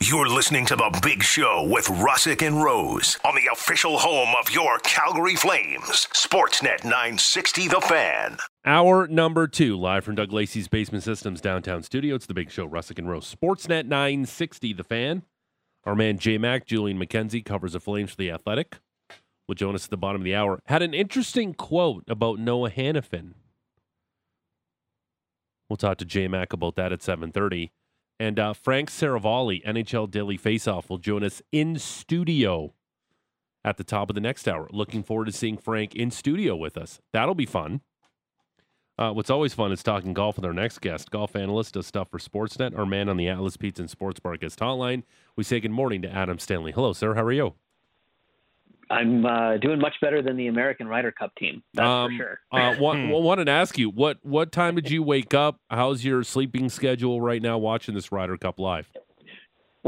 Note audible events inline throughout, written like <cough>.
You're listening to The Big Show with Russick and Rose on the official home of your Calgary Flames, Sportsnet 960 The Fan. Hour number two, live from Doug Lacey's Basement Systems downtown studio. It's The Big Show, Russick and Rose. Sportsnet 960 The Fan. Our man J Mac, Julian McKenzie, covers the Flames for The Athletic. Will join us at the bottom of the hour. Had an interesting quote about Noah Hanifin. We'll talk to J Mac about that at 730. And uh, Frank Seravalli, NHL Daily Faceoff, will join us in studio at the top of the next hour. Looking forward to seeing Frank in studio with us. That'll be fun. Uh, what's always fun is talking golf with our next guest, golf analyst, does stuff for Sportsnet, our man on the Atlas Pizza and Sports Bar guest hotline. We say good morning to Adam Stanley. Hello, sir. How are you? I'm uh, doing much better than the American Ryder Cup team. That's Um, for sure. uh, <laughs> wa- wanted to ask you what what time did you wake up? How's your sleeping schedule right now? Watching this Ryder Cup live.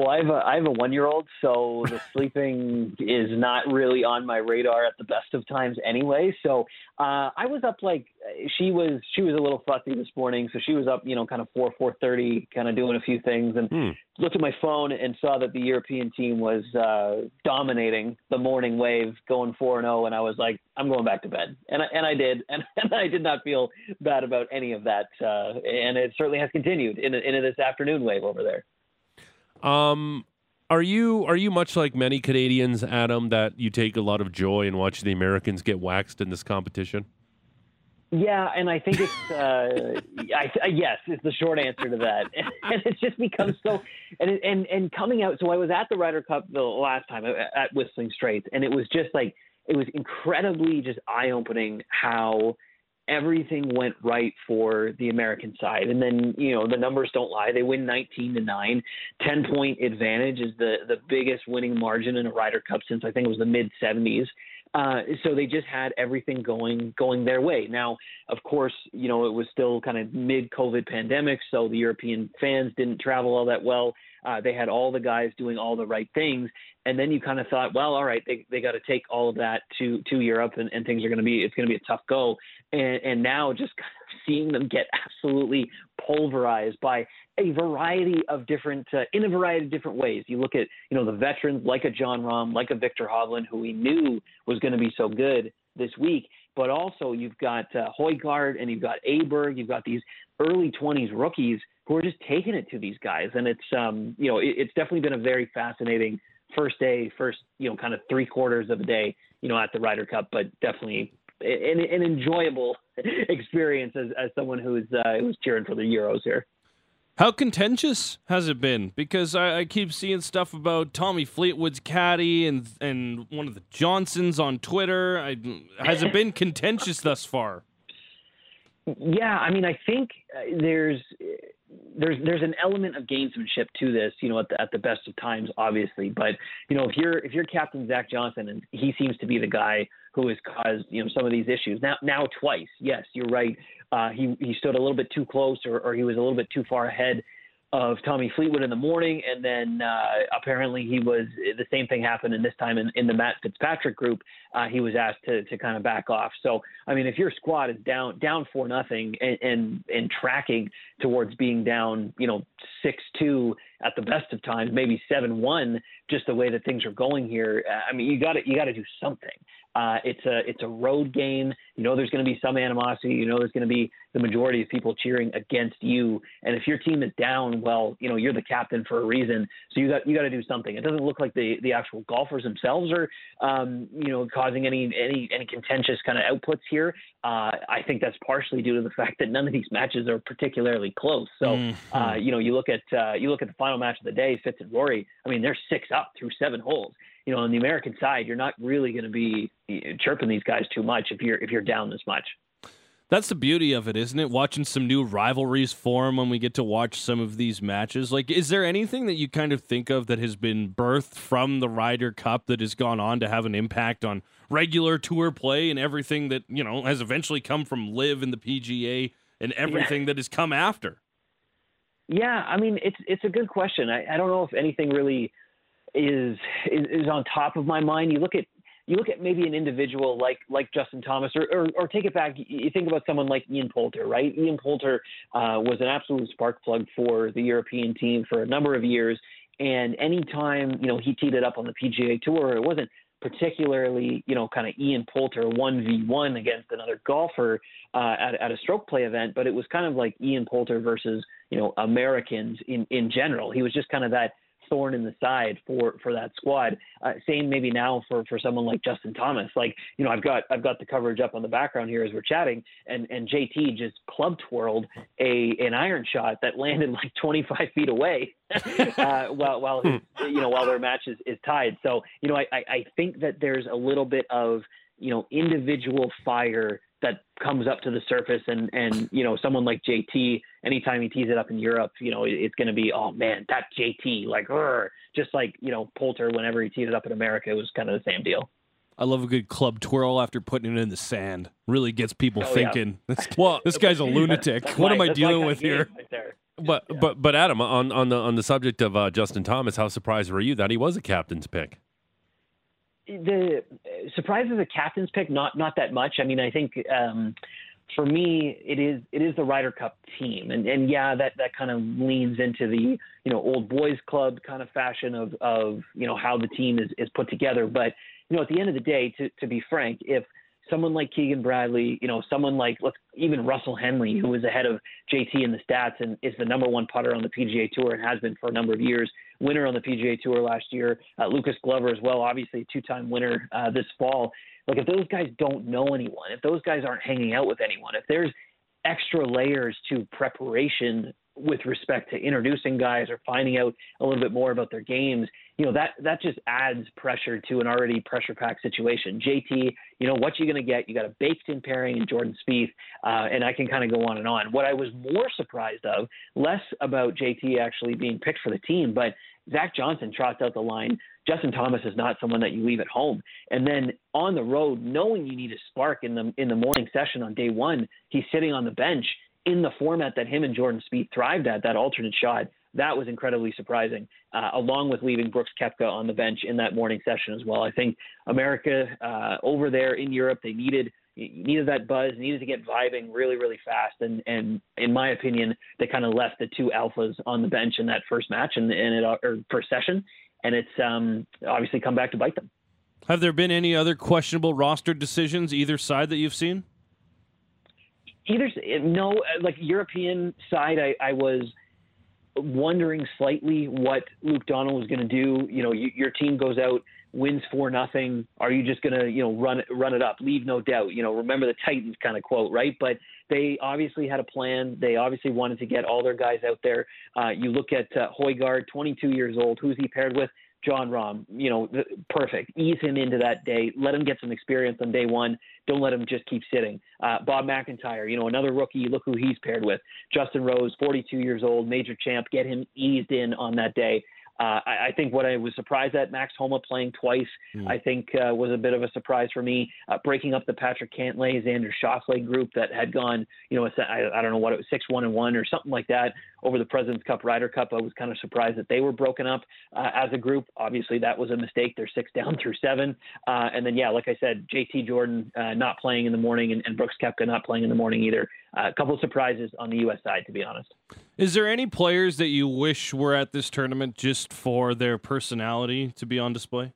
Well, I have a I have a one year old, so the <laughs> sleeping is not really on my radar at the best of times anyway. So uh, I was up like she was she was a little fussy this morning, so she was up you know kind of four four thirty, kind of doing a few things, and Hmm. looked at my phone and saw that the European team was uh, dominating the morning wave, going four and zero, and I was like, I'm going back to bed, and I, and I did, and, <laughs> and I did not feel bad about any of that, uh, and it certainly has continued in into this afternoon wave over there. Um, are you are you much like many Canadians, Adam, that you take a lot of joy in watching the Americans get waxed in this competition? Yeah, and I think it's uh, I, I, yes is the short answer to that, <laughs> and it's just become so and and and coming out. So I was at the Ryder Cup the last time at at Whistling Straits, and it was just like it was incredibly just eye opening how everything went right for the American side. And then, you know, the numbers don't lie. They win 19 to 9. 10 point advantage is the, the biggest winning margin in a Ryder Cup since I think it was the mid 70s. Uh, so they just had everything going going their way. Now, of course, you know it was still kind of mid COVID pandemic, so the European fans didn't travel all that well. Uh, they had all the guys doing all the right things, and then you kind of thought, well, all right, they they got to take all of that to to Europe, and, and things are going to be it's going to be a tough go. And and now just seeing them get absolutely pulverized by a variety of different uh, in a variety of different ways. You look at you know the veterans like a Jon Rahm, like a Viktor Hovland, who we knew was going to be so good this week, but also you've got uh, Højgaard and you've got Aberg, you've got these early 20s rookies who are just taking it to these guys, and it's um you know it, it's definitely been a very fascinating first day, first you know kind of three quarters of a day you know at the Ryder Cup, but definitely an, an enjoyable <laughs> experience as, as someone who's uh, who's cheering for the Euros here. How contentious has it been? Because I, I, keep seeing stuff about Tommy Fleetwood's caddy and and one of the Johnsons on Twitter. I, has it been contentious thus far? Yeah, I mean, I think uh, there's there's there's an element of gamesmanship to this, you know, at the, at the best of times, obviously. But you know, if you're if you're Captain Zach Johnson, and he seems to be the guy who has caused you know some of these issues now now twice. Yes, you're right. Uh, he he stood a little bit too close, or, or he was a little bit too far ahead of Tommy Fleetwood in the morning, and then uh, apparently he was the same thing happened, and this time in, in the Matt Fitzpatrick group, uh, he was asked to to kind of back off. So I mean, if your squad is down down for nothing and and, and tracking towards being down, you know, six two at the best of times, maybe seven one, just the way that things are going here, I mean, you got to you got to do something. Uh, it's a it's a road game. You know, there's going to be some animosity. You know, there's going to be the majority of people cheering against you. And if your team is down, well, you know, you're the captain for a reason. So you got you got to do something. It doesn't look like the the actual golfers themselves are, um, you know, causing any any any contentious kind of outputs here. Uh, I think that's partially due to the fact that none of these matches are particularly close. So, mm-hmm. uh, you know, you look at uh, you look at the final match of the day, Fitz and Rory. I mean, they're six up through seven holes you know, on the American side, you're not really going to be chirping these guys too much if you're if you're down this much. That's the beauty of it, isn't it? Watching some new rivalries form when we get to watch some of these matches. Like, is there anything that you kind of think of that has been birthed from the Ryder Cup that has gone on to have an impact on regular tour play and everything that, you know, has eventually come from LIV and the PGA and everything yeah. that has come after? Yeah, I mean, it's it's a good question. I, I don't know if anything really is, is is on top of my mind. You look at you look at maybe an individual like like Justin Thomas, or, or, or take it back. You think about someone like Ian Poulter, right? Ian Poulter uh, was an absolute spark plug for the European team for a number of years, And anytime you know he teed it up on the PGA Tour, it wasn't particularly, you know, kind of Ian Poulter 1v1 against another golfer uh, at, at a stroke play event, but it was kind of like Ian Poulter versus, you know, Americans in, in general. He was just kind of that thorn in the side for for that squad. Uh, same maybe now for for someone like Justin Thomas. Like you know, I've got I've got the coverage up on the background here as we're chatting, and and JT just club twirled a an iron shot that landed like 25 feet away, <laughs> uh, while while his, you know while their match is, is tied. So you know, I I think that there's a little bit of you know individual fire that comes up to the surface and and you know someone like JT anytime he tees it up in Europe you know it's going to be oh man that JT like just like you know Poulter whenever he teed it up in America it was kind of the same deal. I love a good club twirl after putting it in the sand. Really gets people Oh, thinking. <laughs> This, well, this guy's a <laughs> lunatic. What am I dealing with here? right. <laughs> But Yeah. but but Adam, on on the on the subject of uh, Justin Thomas, how surprised were you that he was a captain's pick? the surprise is a captain's pick, not not that much. I mean, I think um, for me, it is it is the Ryder Cup team, and and yeah, that that kind of leans into the you know old boys club kind of fashion of of you know how the team is is put together. But you know, at the end of the day, to to be frank, if someone like Keegan Bradley, you know, someone like let's even Russell Henley, who is ahead of JT in the stats and is the number one putter on the PGA Tour and has been for a number of years, winner on the PGA Tour last year. Uh, Lucas Glover as well, obviously two-time winner uh, this fall. Like if those guys don't know anyone, if those guys aren't hanging out with anyone, if there's extra layers to preparation with respect to introducing guys or finding out a little bit more about their games, you know that that just adds pressure to an already pressure packed situation. JT, you know what you're going to get. You got a baked in pairing in Jordan Spieth, uh, and I can kind of go on and on. What I was more surprised of, less about JT actually being picked for the team, but Zach Johnson trots out the line. Justin Thomas is not someone that you leave at home. And then on the road, knowing you need a spark in the in the morning session on day one, he's sitting on the bench in the format that him and Jordan Spieth thrived at, that alternate shot. That was incredibly surprising, uh, along with leaving Brooks Koepka on the bench in that morning session as well. I think America uh, over there in Europe, they needed needed that buzz, needed to get vibing really, really fast. And and in my opinion, they kind of left the two alphas on the bench in that first match and, and it or first session, and it's um, obviously come back to bite them. Have there been any other questionable roster decisions either side that you've seen? Either no, like European side, I, I was wondering slightly what Luke Donald was going to do. You know, you, your team goes out, wins four nothing. Are you just going to you know run run it up, leave no doubt? You know, remember the Titans kind of quote, right? But they obviously had a plan. They obviously wanted to get all their guys out there. Uh, you look at uh, Højgaard, 22 years old. Who's he paired with? Jon Rahm, you know, perfect. Ease him into that day. Let him get some experience on day one. Don't let him just keep sitting. Uh, Bob MacIntyre, you know, another rookie. Look who he's paired with. Justin Rose, 42 years old, major champ. Get him eased in on that day. Uh, I, I think what I was surprised at, Max Homa playing twice, Mm. I think uh, was a bit of a surprise for me. Uh, breaking up the Patrick Cantlay, Xander Schauffele group that had gone, you know, I, I don't know what it was, six one and one or something like that over the President's Cup, Ryder Cup. I was kind of surprised that they were broken up uh, as a group. Obviously, that was a mistake. They're six <laughs> down through seven, uh, and then yeah, like I said, JT Jordan uh, not playing in the morning, and, and Brooks Koepka not playing in the morning either. Uh, a couple of surprises on the U.S. side, to be honest. Is there any players that you wish were at this tournament just for their personality to be on display?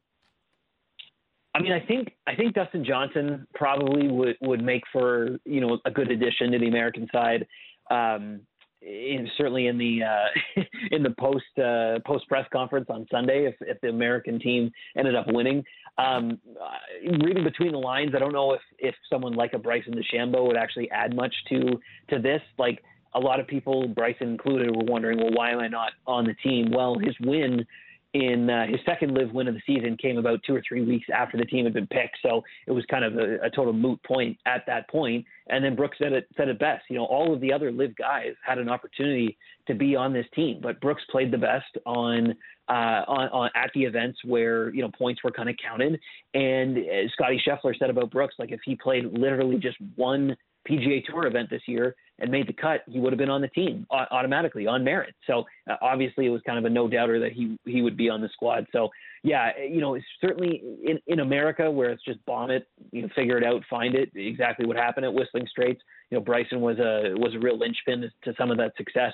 I mean, I think I think Dustin Johnson probably would would make for you know a good addition to the American side. Um, in, certainly in the uh, <laughs> in the post uh, post press conference on Sunday, if, if the American team ended up winning, um, uh, reading between the lines, I don't know if if someone like a Bryson DeChambeau would actually add much to to this. Like a lot of people, Bryson included, were wondering, well, why am I not on the team? Well, his win in uh, his second LIV win of the season came about two or three weeks after the team had been picked. So it was kind of a, a total moot point at that point. And then Brooks said it said it best. You know, all of the other LIV guys had an opportunity to be on this team, but Brooks played the best on uh, on, on at the events where you know points were kind of counted. And uh, Scotty Scheffler said about Brooks, like if he played literally just one PGA Tour event this year and made the cut, he would have been on the team automatically on merit. So uh, obviously, it was kind of a no doubter that he he would be on the squad. So yeah, you know, certainly in in America where it's just bomb it, you know, figure it out, find it, exactly what happened at Whistling Straits. You know, Bryson was a was a real linchpin to some of that success.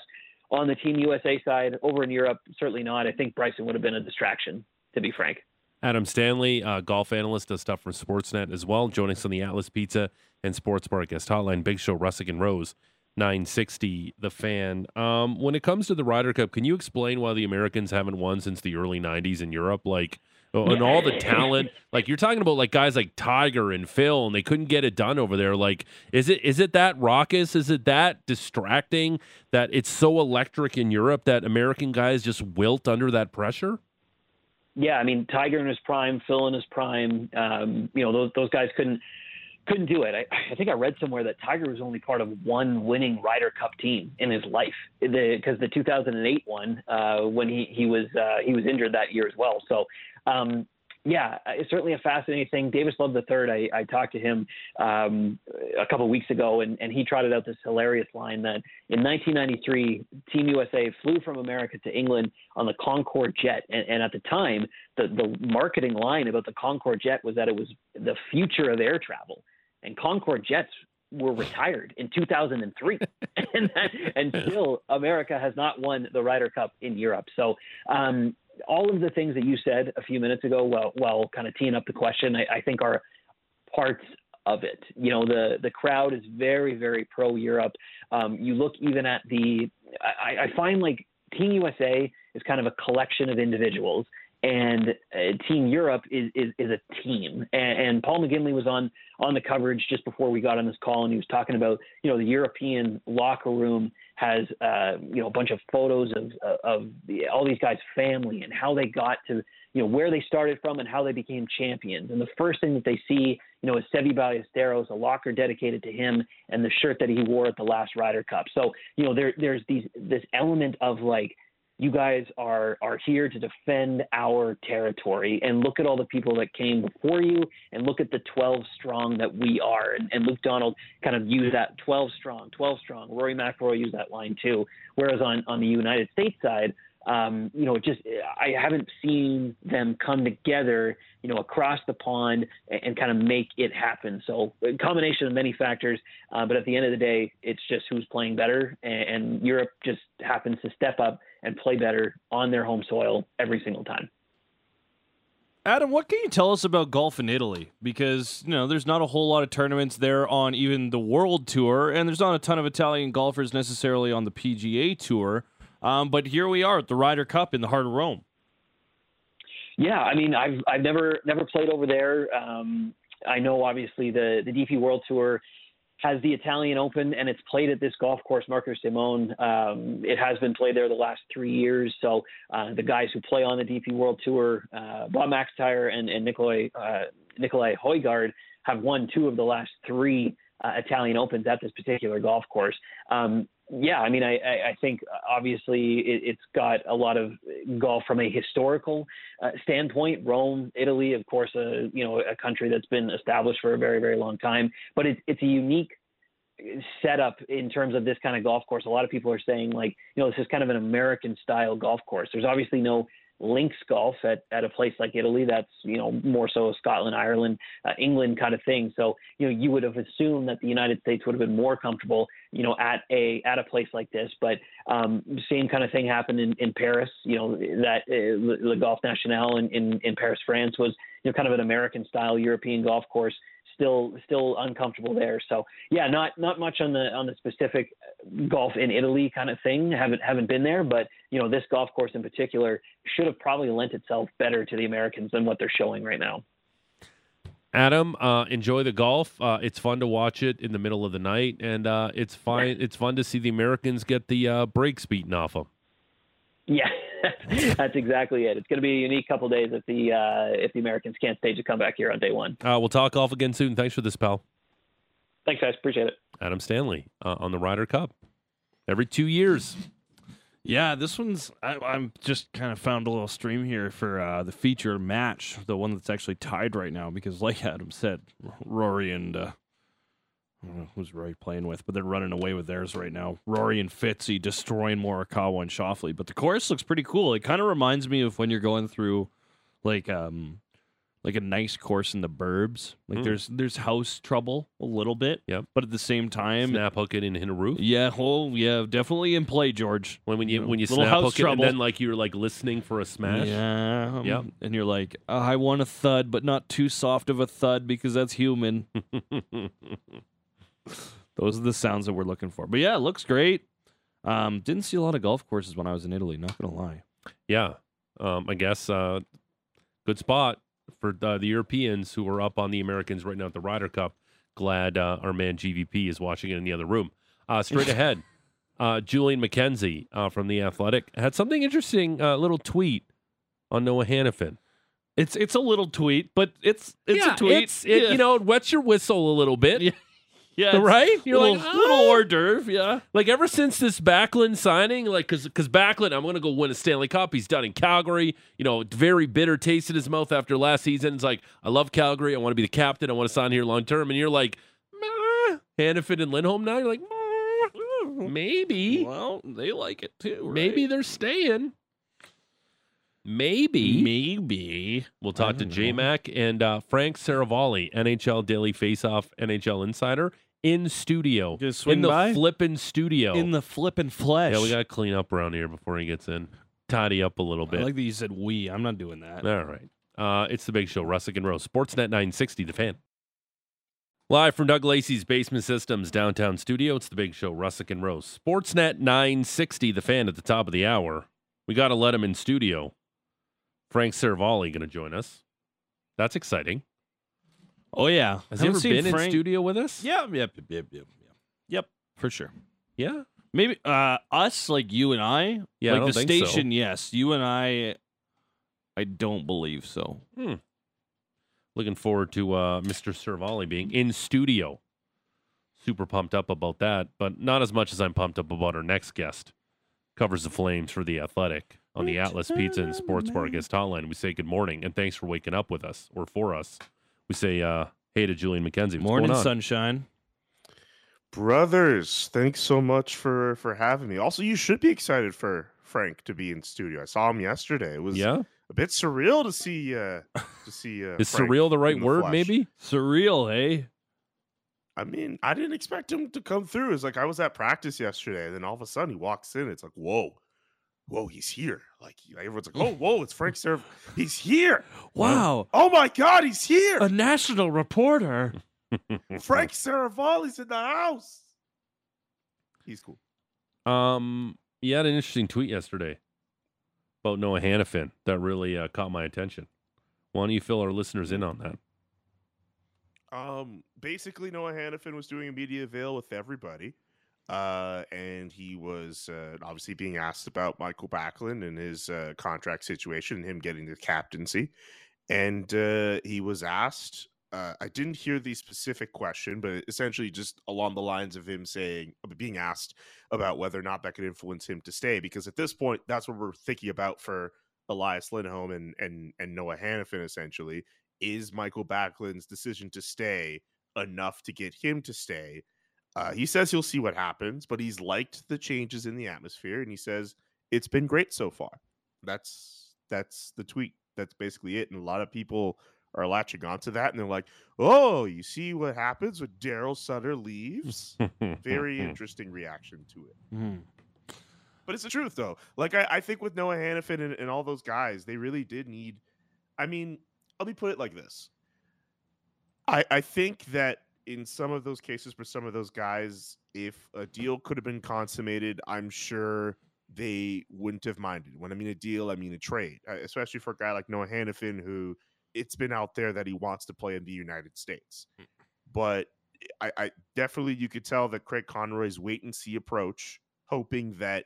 on the Team USA side. Over in Europe, certainly not. I think Bryson would have been a distraction, to be frank. Adam Stanley, uh, golf analyst, does stuff from Sportsnet as well. Joining us on the Atlas Pizza and Sports Bar guest hotline. Big Show, Russick and Rose, 960, the fan. Um, when it comes to the Ryder Cup, can you explain why the Americans haven't won since the early 90s in Europe? Like, and all the talent, <laughs> like you're talking about, like guys like Tiger and Phil, and they couldn't get it done over there. Like, is it is it that raucous? Is it that distracting that it's so electric in Europe that American guys just wilt under that pressure? Yeah, I mean Tiger in his prime, Phil in his prime. Um, you know those those guys couldn't couldn't do it. I, I think I read somewhere that Tiger was only part of one winning Ryder Cup team in his life because the, the 2008 one uh, when he he was uh, he was injured that year as well. So um, yeah, it's certainly a fascinating thing. Davis Love III, I, I talked to him um, a couple of weeks ago, and, and he trotted out this hilarious line that in 1993, Team USA flew from America to England on the Concorde jet. And, and at the time, the, the marketing line about the Concorde jet was that it was the future of air travel. And Concorde jets were retired in 2003, and, that, <laughs> and still America has not won the Ryder Cup in Europe. So um, all of the things that you said a few minutes ago, well, well, kind of teeing up the question, I, I think are parts of it. You know, the the crowd is very, very pro Europe. Um, you look even at the, I, I find like Team USA is kind of a collection of individuals, and uh, Team Europe is, is, is a team. And, and, Paul McGinley was on on the coverage just before we got on this call, and he was talking about you know the European locker room has uh, you know a bunch of photos of of the, all these guys' family and how they got to you know where they started from and how they became champions. And the first thing that they see you know is Seve Ballesteros, a locker dedicated to him, and the shirt that he wore at the last Ryder Cup. So you know there there's these this element of like you guys are are here to defend our territory and look at all the people that came before you and look at the 12 strong that we are. And, and luke donald kind of used that 12 strong 12 strong. Rory mcilroy used that line too. Whereas on on the united states side um, you know, just I haven't seen them come together, you know, across the pond and, and kind of make it happen. So a combination of many factors, uh, but at the end of the day, it's just who's playing better, and, and Europe just happens to step up and play better on their home soil every single time. Adam, what can you tell us about golf in Italy? Because you know, there's not a whole lot of tournaments there on even the World Tour, and there's not a ton of Italian golfers necessarily on the PGA Tour. Um, but here we are at the Ryder Cup in the heart of Rome. Yeah, I mean, I've I've never never played over there. Um, I know obviously the the DP World Tour has the Italian Open and it's played at this golf course, Marco Simone. Um, it has been played there the last three years. So uh, the guys who play on the DP World Tour, uh, Bob MacIntyre and, and Nicolai uh, Højgaard, have won two of the last three uh, Italian Opens at this particular golf course. Um, yeah, I mean, I, I think obviously it, has got a lot of golf from a historical uh, standpoint. Rome, Italy, of course, a you know a country that's been established for a very very long time, but it's it's a unique setup in terms of this kind of golf course. A lot of people are saying like you know this is kind of an American style golf course. There's obviously no links golf at, at a place like Italy. That's you know more so Scotland, Ireland, uh, England kind of thing. So you know you would have assumed that the United States would have been more comfortable you know at a at a place like this. But um, same kind of thing happened in, in Paris. You know that uh, the Golf National in, in in Paris, France was you know kind of an American style European golf course still still uncomfortable there. So yeah, not not much on the on the specific golf in Italy kind of thing. Haven't haven't been there, but you know this golf course in particular should have probably lent itself better to the Americans than what they're showing right now. Adam, uh, enjoy the golf. Uh, it's fun to watch it in the middle of the night, and uh, it's fine. It's fun to see the Americans get the uh, breaks beaten off them. Yeah, <laughs> that's exactly it. It's going to be a unique couple days if the uh, if the Americans can't stage a comeback here on day one. Uh, we'll talk golf again soon. Thanks for this, pal. Thanks, guys. Appreciate it. Adam Stanley uh, on the Ryder Cup every two years. Yeah, this one's. I, am just kind of found a little stream here for uh, the feature match, the one that's actually tied right now, because like Adam said, Rory and uh, who's Rory playing with, but they're running away with theirs right now. Rory and Fitzy destroying Morikawa and Schauffele. But the course looks pretty cool. It kind of reminds me of when you're going through like um like a nice course in the burbs. Like Mm. there's there's house trouble a little bit. Yep. But at the same time, snap hook it and hit a roof. yeah, oh yeah, definitely in play, George. When when you know, when you snap hook it and then like you're like listening for a smash. Yeah. um, Yep. And you're like, oh, I want a thud, but not too soft of a thud because that's human. <laughs> Those are the sounds that we're looking for. But yeah, it looks great. Um, didn't see a lot of golf courses when I was in Italy. Not gonna lie. yeah. Um, I guess uh, good spot for the, the Europeans who are up on the Americans right now at the Ryder Cup. Glad uh, our man GVP is watching it in the other room. Uh, straight <laughs> ahead, uh, Julian McKenzie uh, from the Athletic had something interesting. uh, little tweet on Noah Hanifin. It's it's a little tweet, but it's it's yeah, a tweet. It's, it, yeah. You know, it wets your whistle a little bit. <laughs> Yeah. Yeah, right? You're little, like, little "Ah." hors d'oeuvre. Yeah. Like ever since this Backlund signing, like because because Backlund, I'm going to go win a Stanley Cup. He's done in Calgary. You know, very bitter taste in his mouth after last season. It's like I love Calgary. I want to be the captain. I want to sign here long term. And you're like. Hanifin and Lindholm now. You're like, maybe, Well, they like it too. right? maybe they're staying. Maybe. Maybe. We'll talk to J. Mac and uh, Frank Seravalli, NHL Daily Faceoff, NHL Insider, in studio. Gonna swing in the by? flippin' studio. In the flippin' flesh. Yeah, we got to clean up around here before he gets in. Tidy up a little I bit. like that you said we. I'm not doing that. All right. Uh, it's the big show, Russick and Rose. Sportsnet 960, the fan. Live from Doug Lacey's Basement Systems downtown studio, it's the big show, Russick and Rose. Sportsnet 960, the fan at the top of the hour. We got to let him in studio. Frank Seravalli going to join us. That's exciting. Oh yeah. Has he ever been in Frank- studio with us? Yeah. Yep. Yep. Yep. Yep. Yep. For sure. Yeah. Maybe uh us like you and I. Yeah, I Like don't the think so. station. Yes. You and I. I don't believe so. Looking forward to uh, Mr. Seravalli being in studio. Super pumped up about that, but not as much as I'm pumped up about our next guest. Covers the Flames for the Athletic on the Atlas Pizza and Sports Bar guest hotline. We say good morning and thanks for waking up with us or for us. We say uh, hey to Julian McKenzie. What's Morning going on? sunshine. Brothers, thanks so much for for having me. Also, you should be excited for Frank to be in studio. I saw him yesterday. It was Yeah, a bit surreal to see uh to see uh is Frank surreal the right in word? flesh. Maybe. Surreal, eh? I mean, I didn't expect him to come through. It's like I was at practice yesterday, and then all of a sudden he walks in. It's like, whoa, whoa, he's here. Like everyone's like, oh, whoa, it's Frank Serv. He's here. Wow. Oh my God, he's here. A national reporter. <laughs> Frank Seravalli's in the house. He's cool. Um, you had an interesting tweet yesterday about Noah Hanifin that really uh, caught my attention. Why don't you fill our listeners in on that? Um, basically, Noah Hanifin was doing a media avail with everybody, uh, and he was uh, obviously being asked about Michael Backlund and his uh, contract situation and him getting the captaincy. And uh, he was asked. Uh, I didn't hear the specific question, but essentially just along the lines of him saying, being asked about whether or not that could influence him to stay, because at this point, that's what we're thinking about for Elias Lindholm and and and Noah Hanifin. Essentially, is Michael Backlund's decision to stay enough to get him to stay? Uh, he says he'll see what happens, but he's liked the changes in the atmosphere, and he says it's been great so far. That's that's the tweet. That's basically it. And a lot of people are latching onto that, and they're like, "Oh, you see what happens when Daryl Sutter leaves?" Very <laughs> interesting reaction to it. Hmm. But it's the truth, though. Like I, I think with Noah Hanifin and, and all those guys, they really did need. I mean, let me put it like this. I I think that in some of those cases for some of those guys, if a deal could have been consummated, I'm sure they wouldn't have minded. When I mean a deal, I mean a trade, uh, especially for a guy like Noah Hanifin, who it's been out there that he wants to play in the United States. But I, I definitely you could tell that Craig Conroy's wait and see approach, hoping that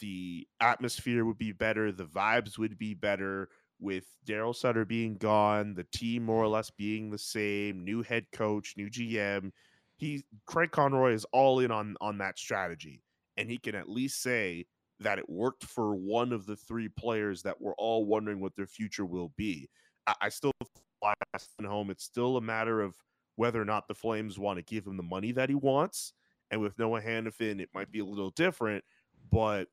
the atmosphere would be better, the vibes would be better with Daryl Sutter being gone, the team more or less being the same, new head coach, new GM. He Craig Conroy is all in on on that strategy, and he can at least say that it worked for one of the three players that we're all wondering what their future will be. I, I still last home. It's still a matter of whether or not the Flames want to give him the money that he wants. And with Noah Hannafin, it might be a little different, but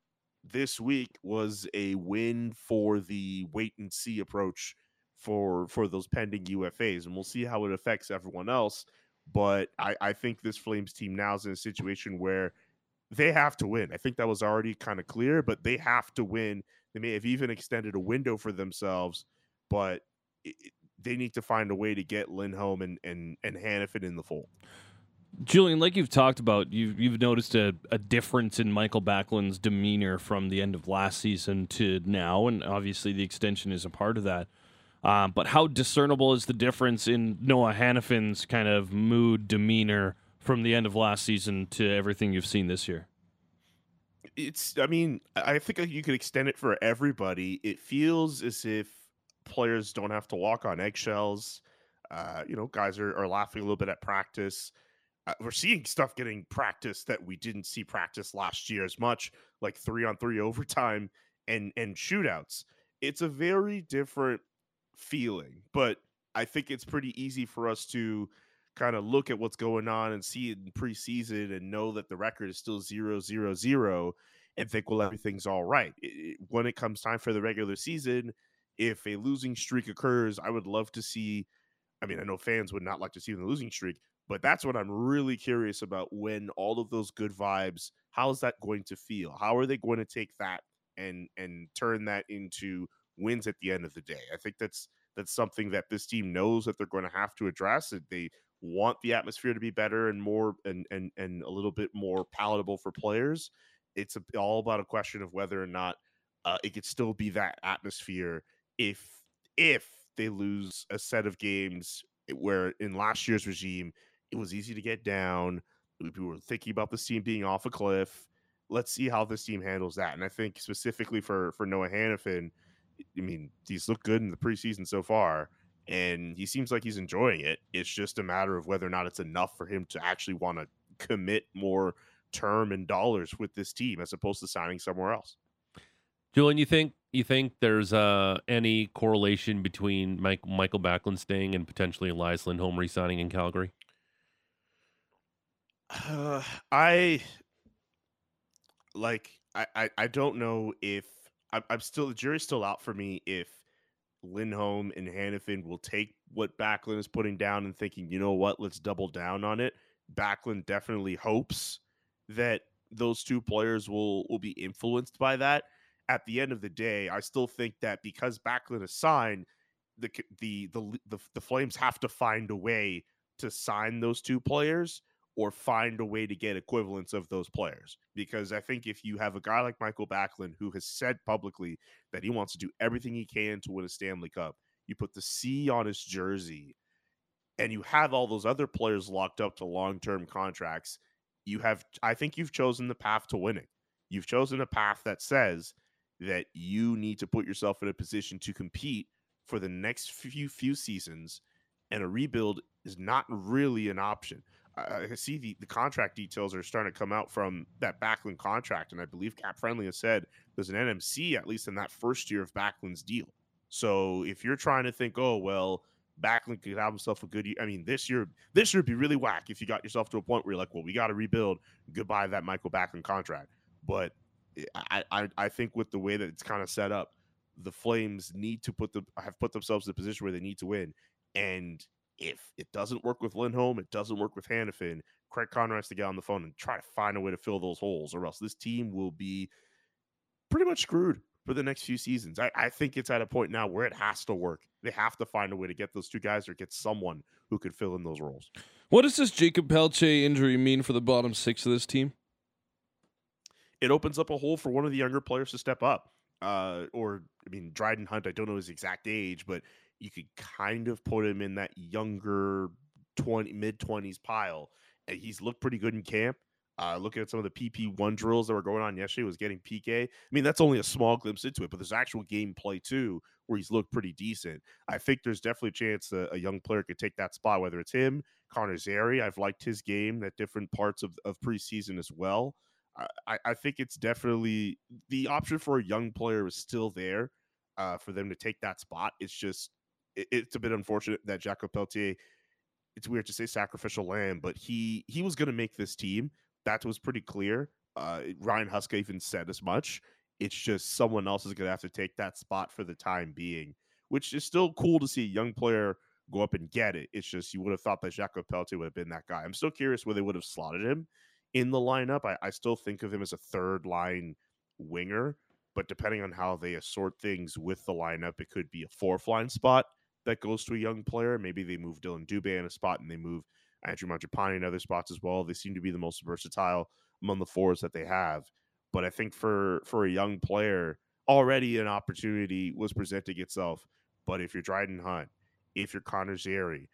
this week was a win for the wait and see approach for for those pending UFAs, and we'll see how it affects everyone else. But I, I think this Flames team now is in a situation where they have to win. I think that was already kind of clear, but they have to win. They may have even extended a window for themselves, but it, they need to find a way to get Lindholm and and and Hanifin in the fold. Julian, like you've talked about, you've you've noticed a, a difference in Michael Backlund's demeanor from the end of last season to now, and obviously the extension is a part of that. Um, but how discernible is the difference in Noah Hanifin's kind of mood, demeanor from the end of last season to everything you've seen this year? It's, I mean, I think you could extend it for everybody. It feels as if players don't have to walk on eggshells. Uh, you know, guys are, are laughing a little bit at practice. Uh, we're seeing stuff getting practiced that we didn't see practice last year as much, like three on three <laughs> overtime and and shootouts. It's a very different feeling, but I think it's pretty easy for us to kind of look at what's going on and see it in preseason and know that the record is still zero zero zero and think well everything's all right. It, when it comes time for the regular season, if a losing streak occurs, I would love to see. I mean, I know fans would not like to see the losing streak, but that's what I'm really curious about. When all of those good vibes, how is that going to feel? How are they going to take that and and turn that into wins at the end of the day? I think that's that's something that this team knows that they're going to have to address. They want the atmosphere to be better and more and and and a little bit more palatable for players. It's a, all about a question of whether or not uh, it could still be that atmosphere if if they lose a set of games where in last year's regime it was easy to get down. People were thinking about this team being off a cliff. Let's see how this team handles that. And I think specifically for for Noah Hanifin, I mean, he's looked good in the preseason so far, and he seems like he's enjoying it. It's just a matter of whether or not it's enough for him to actually want to commit more term and dollars with this team as opposed to signing somewhere else. Julian, you think you think there's uh, any correlation between Mike, Michael Backlund staying and potentially Elias Lindholm re-signing in Calgary? Uh, I like I, I I don't know if I'm, I'm still the jury's still out for me if Lindholm and Hanifin will take what Backlund is putting down and thinking, you know what, let's double down on it. Backlund definitely hopes that those two players will will be influenced by that. At the end of the day, I still think that because Backlund is signed, the the the the, the Flames have to find a way to sign those two players or find a way to get equivalents of those players. Because I think if you have a guy like Michael Backlund who has said publicly that he wants to do everything he can to win a Stanley Cup, you put the C on his jersey and you have all those other players locked up to long term contracts, you have, I think you've chosen the path to winning. You've chosen a path that says that you need to put yourself in a position to compete for the next few few seasons and a rebuild is not really an option. I, see the, the contract details are starting to come out from that Backlund contract, and I believe Cap Friendly has said there's an NMC at least in that first year of Backlund's deal. So if you're trying to think, oh well, Backlund could have himself a good year. I mean, this year, this year would be really whack if you got yourself to a point where you're like, well, we got to rebuild. Goodbye that Michael Backlund contract. But eh, I, I, I think with the way that it's kind of set up, the Flames need to put the have put themselves in a position where they need to win. And if it doesn't work with Lindholm, it doesn't work with Hanifin, Craig Conroy has to get on the phone and try to find a way to fill those holes, or else this team will be pretty much screwed for the next few seasons. I, I think it's at a point now where it has to work. They have to find a way to get those two guys or get someone who could fill in those roles. What does this Jakob Pelletier injury mean for the bottom six of this team? It opens up a hole for one of the younger players to step up. Uh, or I mean, Dryden Hunt. I don't know his exact age, but you could kind of put him in that younger 20 mid 20s pile. And he's looked pretty good in camp. Uh, looking at some of the PP1 drills that were going on yesterday, was getting PK. I mean, that's only a small glimpse into it, but there's actual gameplay too where he's looked pretty decent. I think there's definitely a chance a, a young player could take that spot, whether it's him, Connor Zary. I've liked his game at different parts of, of preseason as well. I, I think it's definitely the option for a young player is still there uh, for them to take that spot. It's just it, it's a bit unfortunate that Jakob Pelletier. It's weird to say sacrificial lamb, but he he was going to make this team. That was pretty clear. Uh, Ryan Huska even said as much. It's just someone else is going to have to take that spot for the time being, which is still cool to see a young player go up and get it. It's just you would have thought that Jakob Pelletier would have been that guy. I'm still curious where they would have slotted him in the lineup. I, I still think of him as a third line winger, but depending on how they assort things with the lineup, it could be a fourth line spot that goes to a young player. Maybe they move Dylan Dubé in a spot and they move Andrew Mangiapane in other spots as well. They seem to be the most versatile among the fours that they have. But I think for for a young player, already an opportunity was presenting itself. But if you're Dryden Hunt, if you're Connor Zary,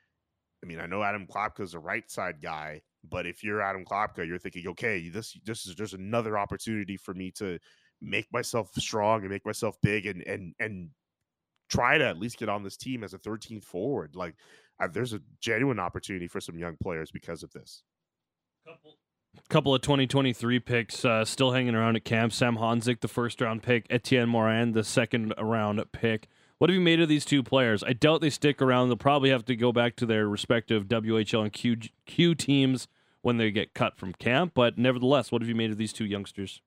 I mean, I know Adam Klapka's a right side guy, but if you're Adam Klapka, you're thinking, okay, this this is there's another opportunity for me to make myself strong and make myself big and and and try to at least get on this team as a 13th forward. Like, uh, there's a genuine opportunity for some young players because of this. Couple, couple of 2023 picks uh, still hanging around at camp. Sam Honzek, the first round pick. Etienne Morin, the second round pick. What have you made of these two players? I doubt they stick around. They'll probably have to go back to their respective WHL and Q, Q teams when they get cut from camp. But nevertheless, what have you made of these two youngsters?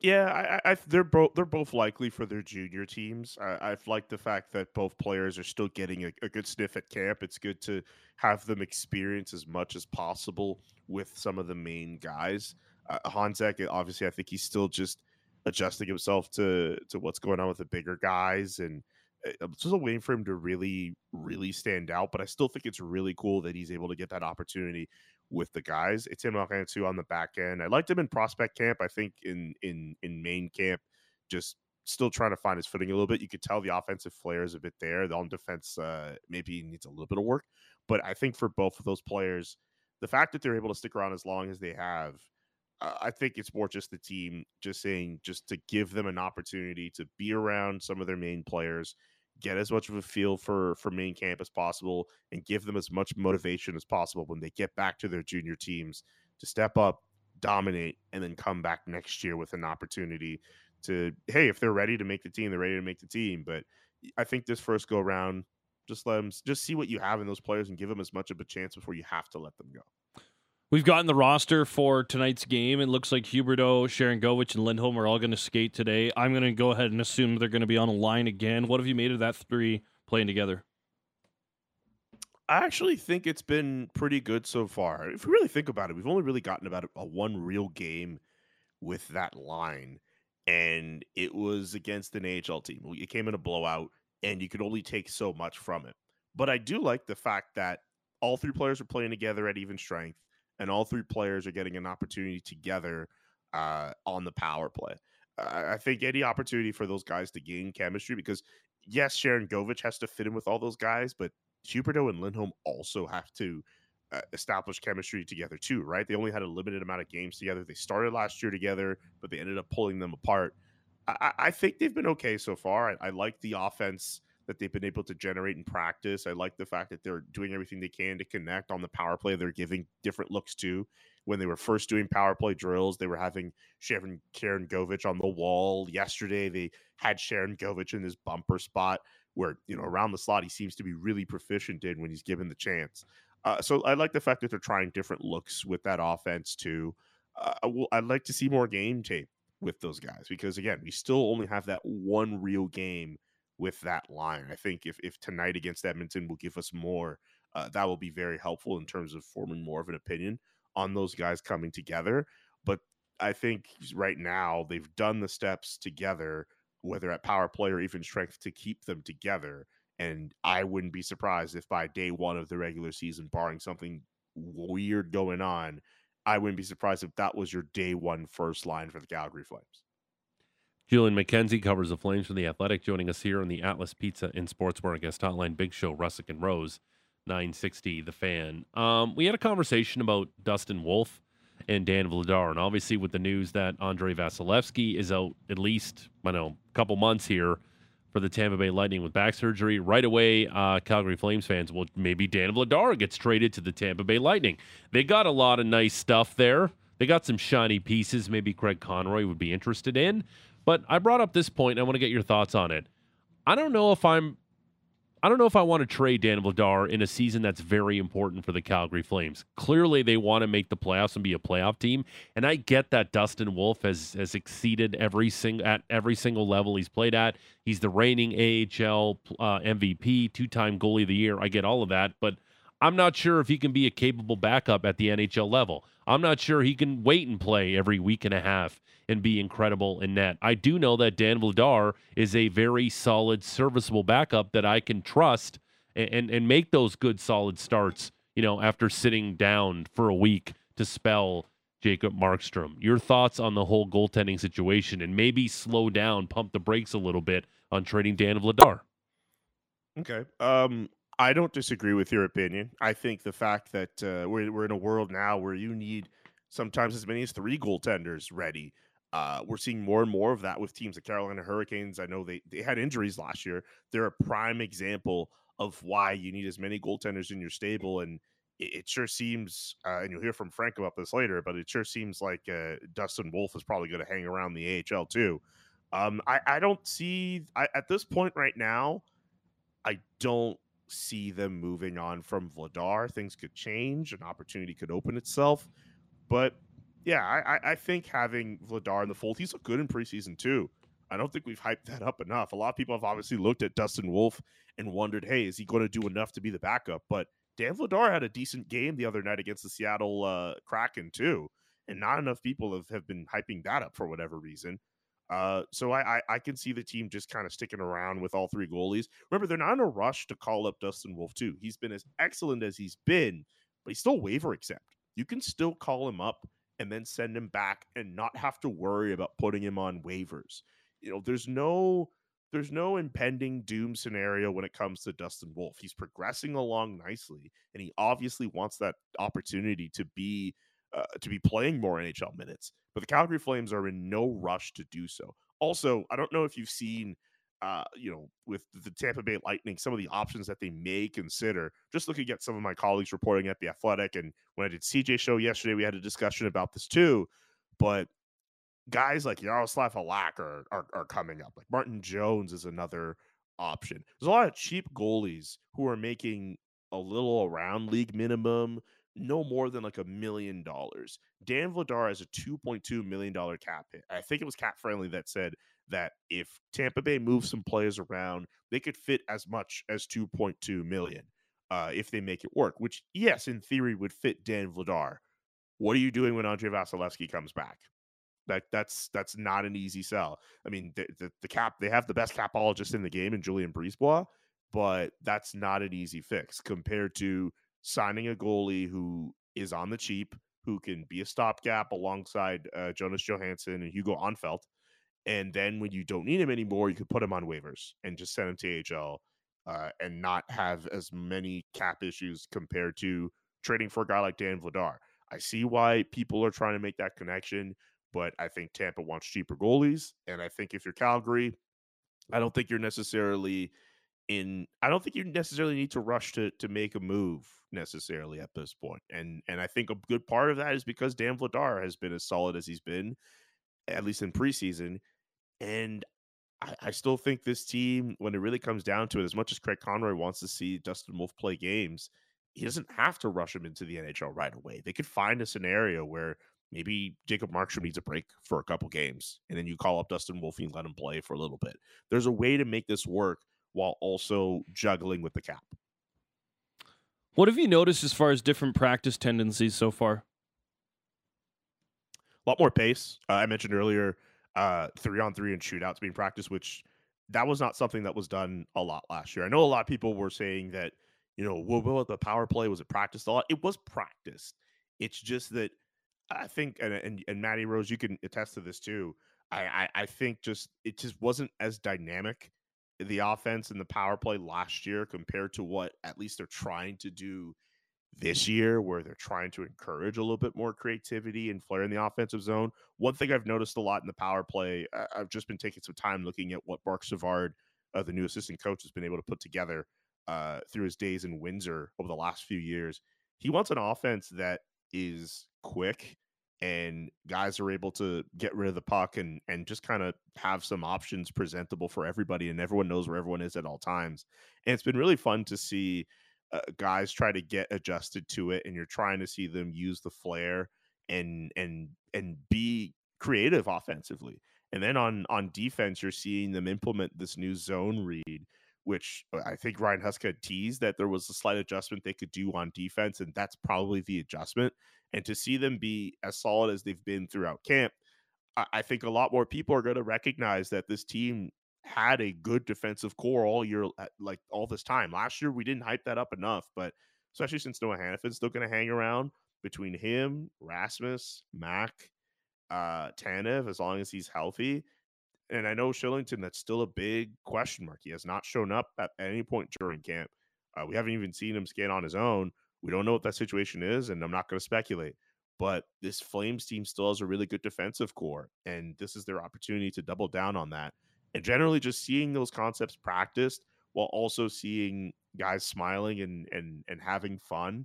Yeah, I, I, they're both they're both likely for their junior teams. I, I've liked the fact that both players are still getting a, a, good sniff at camp. It's good to have them experience as much as possible with some of the main guys. Uh, Honzek, obviously, I think he's still just adjusting himself to to what's going on with the bigger guys, and uh, I'm still waiting for him to really really stand out. But I still think it's really cool that he's able to get that opportunity with the guys. It's him on the back end. I liked him in prospect camp. I think in in in main camp, just still trying to find his footing a little bit. You could tell the offensive flair is a bit there. The on defense uh, maybe needs a little bit of work, but I think for both of those players, the fact that they're able to stick around as long as they have. Uh, I think it's more just the team just saying just to give them an opportunity to be around some of their main players get as much of a feel for for main camp as possible and give them as much motivation as possible when they get back to their junior teams to step up dominate and then come back next year with an opportunity to hey if they're ready to make the team they're ready to make the team. But i think this first go around just let them just see what you have in those players and give them as much of a chance before you have to let them go We've gotten the roster for tonight's game. It looks like Huberdeau, Sharangovich, and Lindholm are all going to skate today. I'm going to go ahead and assume they're going to be on a line again. What have you made of that three playing together? I actually think it's been pretty good so far. If we really think about it, we've only really gotten about a one real game with that line, and it was against an AHL team. It came in a blowout, and you could only take so much from it. But I do like the fact that all three players are playing together at even strength and all three players are getting an opportunity together uh, on the power play. I think any opportunity for those guys to gain chemistry because yes, Sharangovich has to fit in with all those guys, but Huberdeau and Lindholm also have to uh, establish chemistry together too, right? They only had a limited amount of games together. They started last year together, but they ended up pulling them apart. I, I think they've been okay so far. I, I like the offense that they've been able to generate in practice. I like the fact that they're doing everything they can to connect on the power play. They're giving different looks to. When they were first doing power play drills, they were having Sharon Sharangovich on the wall. Yesterday, they had Sharangovich in his bumper spot where, you know, around the slot, he seems to be really proficient in when he's given the chance. Uh, so I like the fact that they're trying different looks with that offense too. Uh, I'd like to see more game tape with those guys because again, we still only have that one real game with that line. I think if if tonight against Edmonton will give us more, uh, that will be very helpful in terms of forming more of an opinion on those guys coming together. But I think right now they've done the steps together, whether at power play or even strength, to keep them together. And I wouldn't be surprised if by day one of the regular season, barring something weird going on, I wouldn't be surprised if that was your day one first line for the Calgary Flames. Julian McKenzie covers the Flames for the Athletic, joining us here on the Atlas Pizza and Sports Bar guest hotline. Big Show, Russick and Rose, 960, The Fan. Um, we had a conversation about Dustin Wolf and Dan Vladar, and obviously with the news that Andrei Vasilevskiy is out at least, I know, a couple months here for the Tampa Bay Lightning with back surgery. Right away, uh, Calgary Flames fans, well, maybe Dan Vladar gets traded to the Tampa Bay Lightning. They got a lot of nice stuff there. They got some shiny pieces. Maybe Craig Conroy would be interested in. But I brought up this point. I want to get your thoughts on it. I don't know if I'm I don't know if I want to trade Dan Vladar in a season that's very important for the Calgary Flames. Clearly, they want to make the playoffs and be a playoff team, and I get that Dustin Wolf has has exceeded every single at every single level he's played at. He's the reigning AHL uh, MVP, two time goalie of the year. I get all of that, but I'm not sure if he can be a capable backup at the NHL level. I'm not sure he can wait and play every week and a half and be incredible in net. I do know that Dan Vladar is a very solid, serviceable backup that I can trust and, and, and make those good, solid starts, you know, after sitting down for a week to spell Jacob Markstrom. Your thoughts on the whole goaltending situation and maybe slow down, pump the brakes a little bit on trading Dan Vladar. Okay. Um, I don't disagree with your opinion. I think the fact that uh, we're we're in a world now where you need sometimes as many as three goaltenders ready. Uh, we're seeing more and more of that with teams like Carolina Hurricanes. I know they they had injuries last year. They're a prime example of why you need as many goaltenders in your stable, and it, it sure seems. Uh, and you'll hear from Frank about this later, but it sure seems like uh, Dustin Wolf is probably going to hang around the AHL too. Um, I I don't see I, at this point right now. I don't see them moving on from Vladar. Things could change, an opportunity could open itself. But yeah, I, I think having Vladar in the fold, he's looked good in preseason too. I don't think we've hyped that up enough. A lot of people have obviously looked at Dustin Wolf and wondered, hey, is he going to do enough to be the backup? But Dan Vladar had a decent game the other night against the Seattle uh, Kraken too, and not enough people have, have been hyping that up for whatever reason. Uh, so I, I, I can see the team just kind of sticking around with all three goalies. Remember, they're not in a rush to call up Dustin Wolf too. He's been as excellent as he's been, but he's still waiver exempt. You can still call him up and then send him back and not have to worry about putting him on waivers. You know, there's no there's no impending doom scenario when it comes to Dustin Wolf. He's progressing along nicely, and he obviously wants that opportunity to be uh, to be playing more NHL minutes. But the Calgary Flames are in no rush to do so. Also, I don't know if you've seen, uh, you know, with the Tampa Bay Lightning, some of the options that they may consider. Just looking at some of my colleagues reporting at the Athletic, and when I did CJ show yesterday, we had a discussion about this too. But guys like Yaroslav Halak are, are, are coming up. Like Martin Jones is another option. There's a lot of cheap goalies who are making a little around league minimum no more than like a million dollars. Dan Vladar has a $2.2 million cap hit. I think it was Cap Friendly that said that if Tampa Bay moves some players around, they could fit as much as 2.2 million uh, if they make it work, which, yes, in theory would fit Dan Vladar. What are you doing when Andrei Vasilevskiy comes back? That that's that's not an easy sell. I mean, the, the, the cap they have the best capologist in the game in Julien BriseBois, but that's not an easy fix compared to signing a goalie who is on the cheap, who can be a stopgap alongside uh, Jonas Johansson and Hugo Alnefelt. And then when you don't need him anymore, you could put him on waivers and just send him to AHL uh, and not have as many cap issues compared to trading for a guy like Dan Vladar. I see why people are trying to make that connection, but I think Tampa wants cheaper goalies. And I think if you're Calgary, I don't think you're necessarily in I don't think you necessarily need to rush to to make a move necessarily at this point. And and I think a good part of that is because Dan Vladar has been as solid as he's been, at least in preseason. And I, I still think this team, when it really comes down to it, as much as Craig Conroy wants to see Dustin Wolf play games, he doesn't have to rush him into the NHL right away. They could find a scenario where maybe Jacob Markstrom needs a break for a couple games, and then you call up Dustin Wolf and let him play for a little bit. There's a way to make this work while also juggling with the cap. What have you noticed as far as different practice tendencies so far? A lot more pace. Uh, I mentioned earlier uh, three on three and shootouts being practiced, which that was not something that was done a lot last year. I know a lot of people were saying that, you know, well, well the power play was it practiced a lot? It was practiced. It's just that I think, and and, and Maddie Rose, you can attest to this too. I, I, I think just it just wasn't as dynamic the offense and the power play last year compared to what at least they're trying to do this year, where they're trying to encourage a little bit more creativity and flair in the offensive zone. One thing I've noticed a lot in the power play, I've just been taking some time looking at what Marc Savard, uh, the new assistant coach, has been able to put together uh, through his days in Windsor over the last few years. He wants an offense that is quick and guys are able to get rid of the puck and and just kind of have some options presentable for everybody and everyone knows where everyone is at all times. And it's been really fun to see uh, guys try to get adjusted to it and you're trying to see them use the flair and and and be creative offensively. And then on on defense you're seeing them implement this new zone read which uh, I think Ryan Huska teased that there was a slight adjustment they could do on defense, and that's probably the adjustment. And to see them be as solid as they've been throughout camp, I, think a lot more people are going to recognize that this team had a good defensive core all year, uh, like all this time. Last year, we didn't hype that up enough, but especially since Noah Hanifin's still going to hang around between him, Rasmus, Mac, uh, Tanev, as long as he's healthy. And I know Kylington, that's still a big question mark. He has not shown up at any point during camp. Uh, we haven't even seen him scan on his own. We don't know what that situation is, and I'm not going to speculate. But this Flames team still has a really good defensive core, and this is their opportunity to double down on that. And generally, just seeing those concepts practiced while also seeing guys smiling and and and having fun,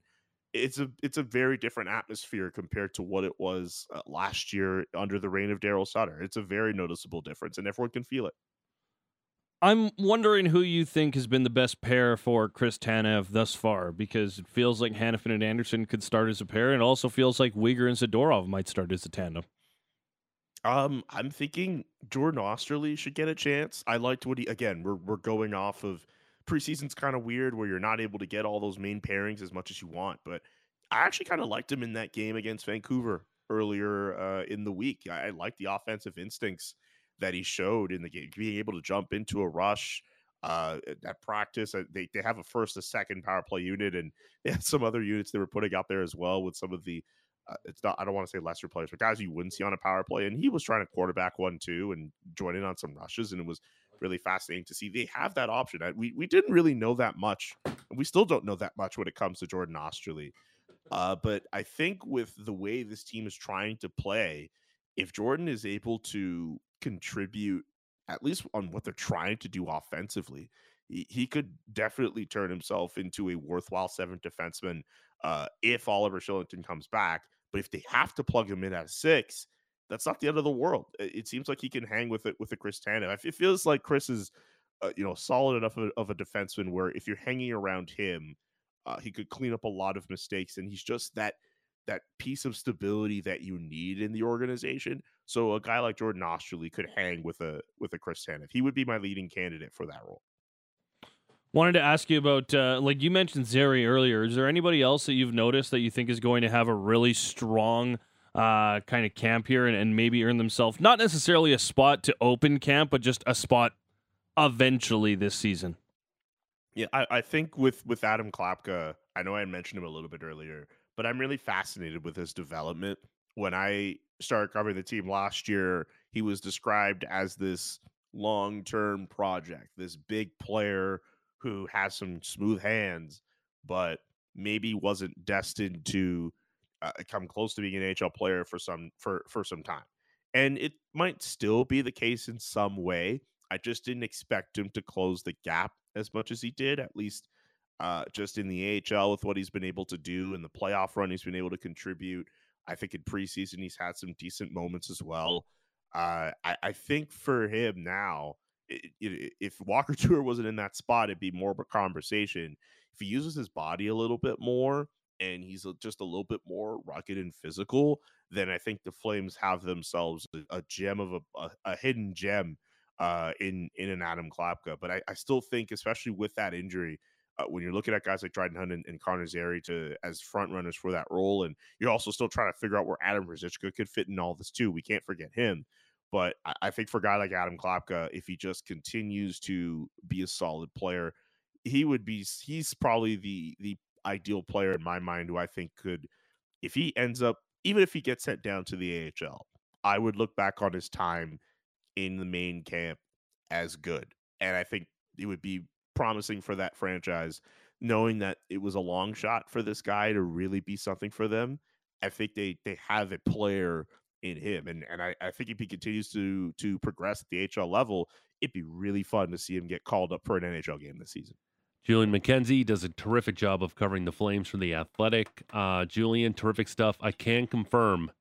it's a it's a very different atmosphere compared to what it was uh, last year under the reign of Daryl Sutter. It's a very noticeable difference, and everyone can feel it. I'm wondering who you think has been the best pair for Chris Tanev thus far, because it feels like Hanifin and Andersson could start as a pair, and it also feels like Weegar and Zadorov might start as a tandem. Um, I'm thinking Jordan Oesterle should get a chance. I liked what he again. We're we're going off of preseason's kind of weird where you're not able to get all those main pairings as much as you want, but I actually kind of liked him in that game against Vancouver earlier uh, in the week. I, I like the offensive instincts that he showed in the game, being able to jump into a rush. Uh, at practice, uh, they, they have a first, a second power play unit, and <laughs> they had some other units they were putting out there as well with some of the. Uh, it's not. I don't want to say lesser players, but guys you wouldn't see on a power play, and he was trying to quarterback one too and join in on some rushes, and it was really fascinating to see. They have that option. We we didn't really know that much, and we still don't know that much when it comes to Jordan Oesterle. Uh, but I think with the way this team is trying to play, if Jordan is able to contribute at least on what they're trying to do offensively, he, he could definitely turn himself into a worthwhile seventh defenseman uh, if Oliver Kylington comes back. But if they have to plug him in at six, that's not the end of the world. It, seems like he can hang with it with a Chris Tanev. It feels like Chris is, uh, you know, solid enough of a, of a, defenseman where if you're hanging around him, uh, he could clean up a lot of mistakes, and he's just that that piece of stability that you need in the organization. So a guy like Jordan Oesterle could hang with a with a Chris Tanev. He would be my leading candidate for that role. Wanted to ask you about, uh, like you mentioned Zary earlier. Is there anybody else that you've noticed that you think is going to have a really strong uh, kind of camp here and, and maybe earn themselves not necessarily a spot to open camp, but just a spot eventually this season? Yeah, I, I think with with Adam Klapka, I know I mentioned him a little bit earlier, but I'm really fascinated with his development. When I started covering the team last year, he was described as this long term project, this big player who has some smooth hands, but maybe wasn't destined to uh, come close to being an NHL player for some for for some time. And it might still be the case in some way. I just didn't expect him to close the gap as much as he did, at least uh, just in the AHL with what he's been able to do in the playoff run. He's been able to contribute. I think in preseason he's had some decent moments as well. Uh, I, I, think for him now, it, it, if Walker <laughs> Duehr wasn't in that spot, it'd be more of a conversation. If he uses his body a little bit more and he's just a little bit more rugged and physical, then I think the Flames have themselves a, gem of a, a, a, hidden gem uh, in in an Adam Klapka. But I, I still think, especially with that injury, uh, when you're looking at guys like Dryden Hunt and, and Connor Zary to as front runners for that role, and you're also still trying to figure out where Adam Ruzicka could fit in all this too. We can't forget him. But I, I think for a guy like Adam Klapka, if he just continues to be a solid player, he would be. He's probably the the ideal player in my mind who I think could, if he ends up, even if he gets sent down to the AHL, I would look back on his time in the main camp as good. And I think it would be promising for that franchise, knowing that it was a long shot for this guy to really be something for them. I think they they have a player in him. And and I, I think if he continues to to progress at the HL level, it'd be really fun to see him get called up for an NHL game this season. Julian McKenzie does a terrific job of covering the Flames from the Athletic. Uh, Julian, terrific stuff. I can confirm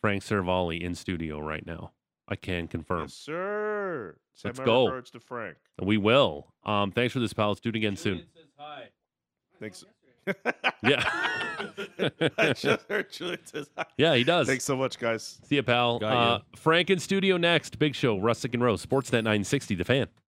Frank Seravalli in studio right now. I can confirm. Yes, sir. Send Let's my go. regards to Frank. We will. Um, thanks for this, pal. Let's do it again soon. Julian says hi. Thanks. <laughs> Yeah. I just heard Julian says hi. Yeah, he does. Thanks so much, guys. See ya, pal. Uh, Frank in studio next. Big show. Rustic and Rose. Sportsnet 960. The fan.